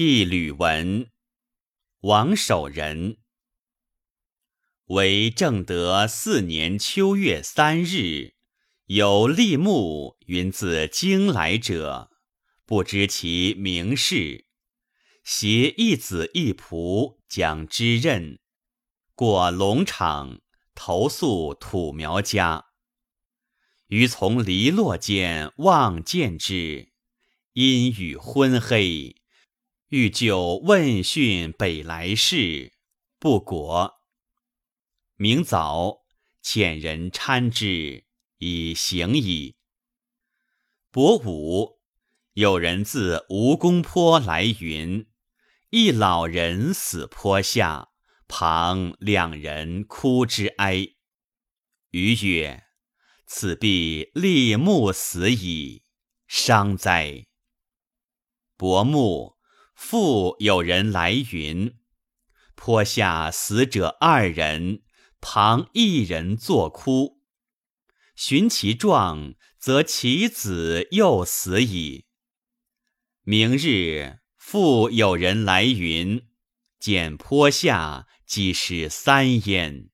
一吕文，王守仁。为正德四年秋月三日，有立木云自京来者，不知其名氏。携一子一仆将之任，过龙场，投宿土苗家。余从篱落间望见之，阴雨昏黑。欲就问讯北来事，不果。明早遣人搀之，以行矣。伯午，有人自吴公坡来云：一老人死坡下，旁两人哭之哀。余曰：此必立木死矣，伤哉！伯木。复有人来云：坡下死者二人，旁一人作哭。寻其状，则其子又死矣。明日复有人来云：见坡下即是三焉，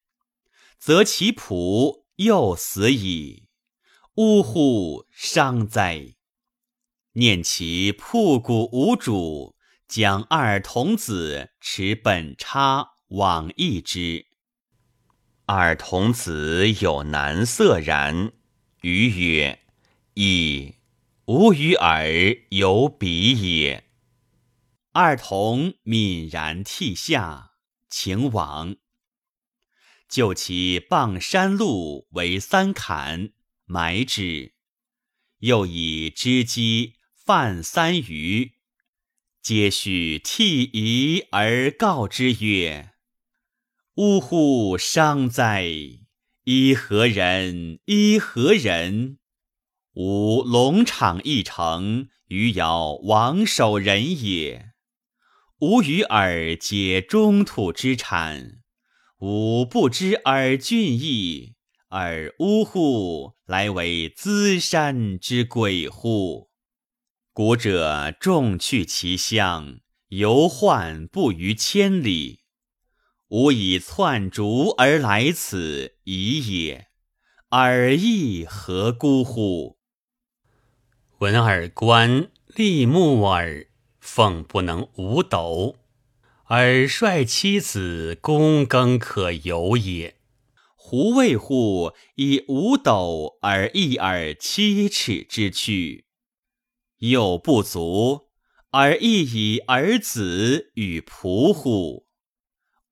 则其仆又死矣。呜呼，伤哉！念其铺谷无主。将二童子持本叉往诣之。二童子有难色然。余曰：“以吾与尔有比也。”二童泯然涕下，请往。就其傍山路为三坎，埋之。又以织机泛三鱼。皆须涕夷而告之曰：“呜呼，伤哉！伊何人？伊何人？吾龙场一城，余遥王守仁也。吾与尔皆中土之产，吾不知尔俊逸，而呜呼，来为资山之鬼乎？”古者众去其乡，犹患不逾千里。吾以窜逐而来此，已也。尔亦何辜乎？闻尔官立木耳，奉不能五斗，尔率妻子躬耕可游也。胡为乎以五斗而易尔七尺之躯？有不足，而亦以儿子与仆乎？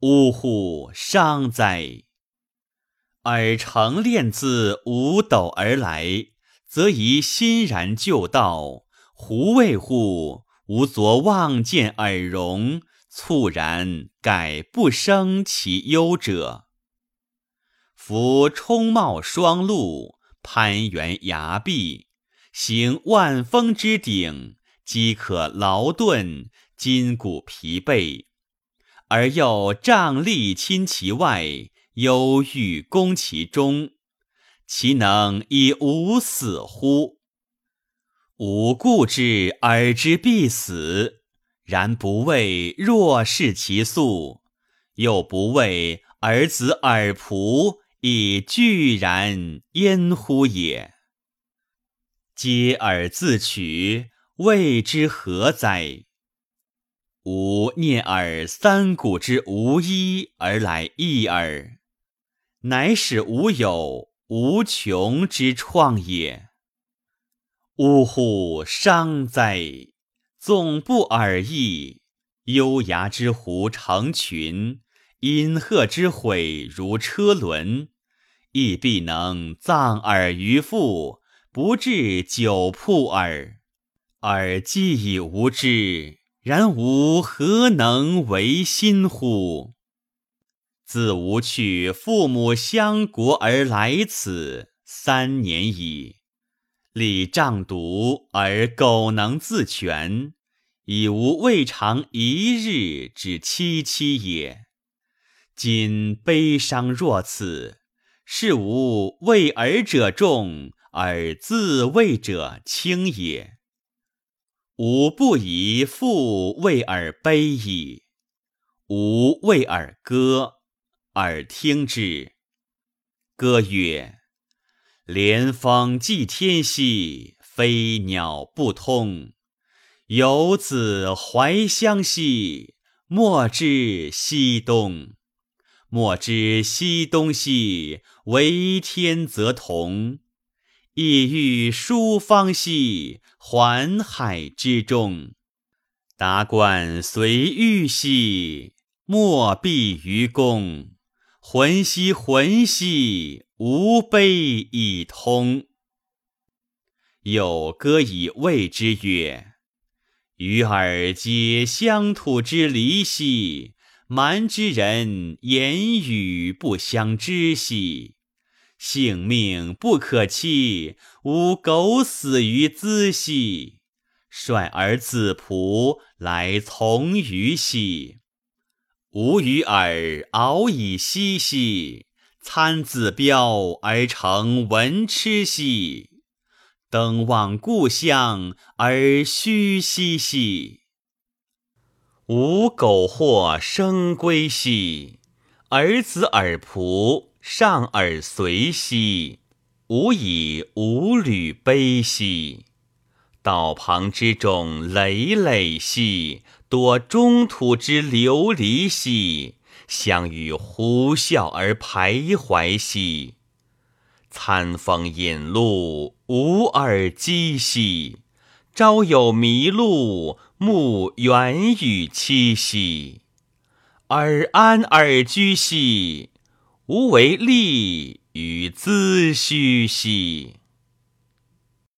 呜呼，伤哉！尔诚练自五斗而来，则宜欣然就道。胡为乎？吾昨望见尔容，猝然改不生其忧者。夫冲冒霜露，攀援崖壁。行万峰之顶，饥渴劳顿，筋骨疲惫，而又仗力侵其外，忧郁攻其中，其能以无死乎？吾固之而之必死，然不畏若视其速，又不畏儿子尔仆以拒然焉乎也？嗟尔自取，谓之何哉？吾念尔三古之无一而来异耳，乃使吾有无穷之创也。呜呼，伤哉！纵不尔意，幽崖之狐成群，阴壑之毁如车轮，亦必能葬尔于腹。不至久铺耳，尔既已无知，然吾何能为心乎？自吾去父母乡国而来此三年矣，礼仗独而苟能自全，已无未尝一日之戚戚也。今悲伤若此，是吾为尔者众。而自谓者轻也。吾不以父为而悲矣。吾为尔歌，尔听之。歌曰：连峰祭天兮，飞鸟不通。游子怀乡兮，莫知西东。莫知西东兮，为天则同。意欲疏方兮，环海之中。达观随欲兮，莫避于公。魂兮魂兮，无悲以通。有歌以慰之曰：与尔皆乡土之离兮。蛮之人言语不相知兮，性命不可欺，吾苟死于兹兮。率儿子仆来从于兮，吾与尔敖以嬉兮。参子彪而成文痴兮，登望故乡而虚兮兮。吾苟或生归兮，儿子尔仆上耳随兮，吾以无履悲兮。道旁之众累累兮，多中土之流离兮，相与呼啸而徘徊兮。餐风饮露，无耳鸡兮。朝有麋鹿，暮猿与栖兮。尔安尔居兮？无为利与资虚兮。